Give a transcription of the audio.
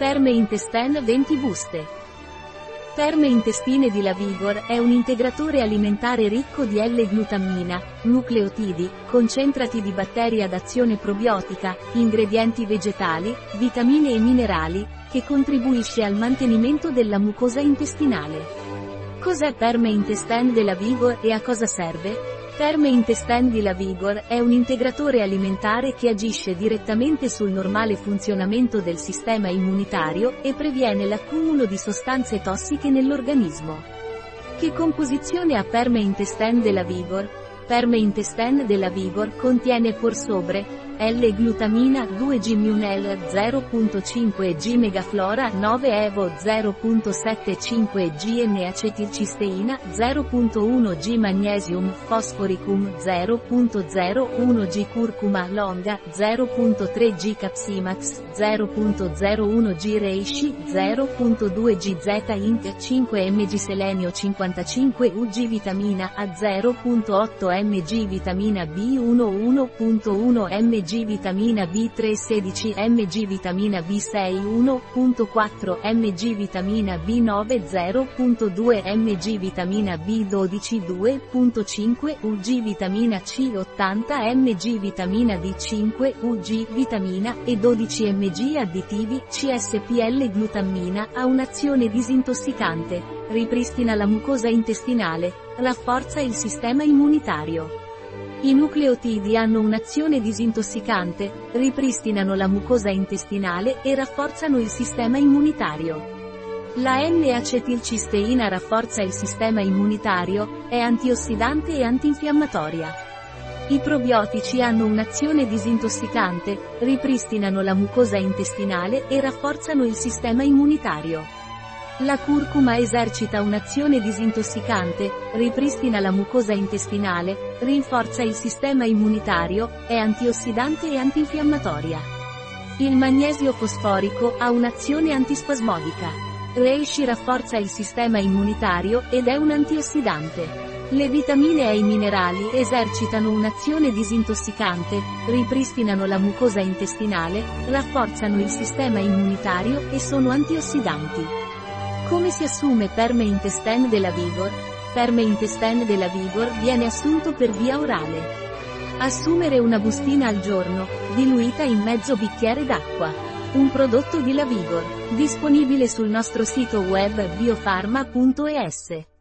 Perme Intestin 20 buste. Perme Intestine di Lavigor è un integratore alimentare ricco di L-glutammina, nucleotidi, concentrati di batteri ad azione probiotica, ingredienti vegetali, vitamine e minerali, che contribuisce al mantenimento della mucosa intestinale. Cos'è Perme Intestin della Vigor e a cosa serve? Terme Intestin di La Vigor è un integratore alimentare che agisce direttamente sul normale funzionamento del sistema immunitario e previene l'accumulo di sostanze tossiche nell'organismo. Che composizione ha Perme Intestin della Vigor? Perme Intestin della Vigor contiene por sobre, L-glutamina 2G-Munel 0.5 G Megaflora 9 Evo 0.75 G N-acetilcisteina 0.1 G Magnesium Fosforicum 0.01 G Curcuma Longa 0.3 G Capsimax 0.01 G Reishi 0.2 G Z Inc 5 mg Selenio 55 UG Vitamina A 0.8 mg Vitamina B1 1.1 mg mg vitamina B3 16 mg vitamina B6 1.4 mg vitamina B9 0.2 mg vitamina B12 2.5 UG vitamina C 80 mg vitamina D5 UG vitamina e 12 mg additivi CSPL glutammina ha un'azione disintossicante, ripristina la mucosa intestinale, rafforza il sistema immunitario. I nucleotidi hanno un'azione disintossicante, ripristinano la mucosa intestinale e rafforzano il sistema immunitario. La N-acetilcisteina rafforza il sistema immunitario, è antiossidante e antinfiammatoria. I probiotici hanno un'azione disintossicante, ripristinano la mucosa intestinale e rafforzano il sistema immunitario. La curcuma esercita un'azione disintossicante, ripristina la mucosa intestinale, rinforza il sistema immunitario, è antiossidante e antinfiammatoria. Il magnesio fosforico ha un'azione antispasmodica. Reishi rafforza il sistema immunitario ed è un antiossidante. Le vitamine e i minerali esercitano un'azione disintossicante, ripristinano la mucosa intestinale, rafforzano il sistema immunitario e sono antiossidanti. Come si assume Perme Intestin della Vigor? Perme Intestin della Vigor viene assunto per via orale. Assumere una bustina al giorno, diluita in mezzo bicchiere d'acqua. Un prodotto di La Vigor, disponibile sul nostro sito web biofarma.es.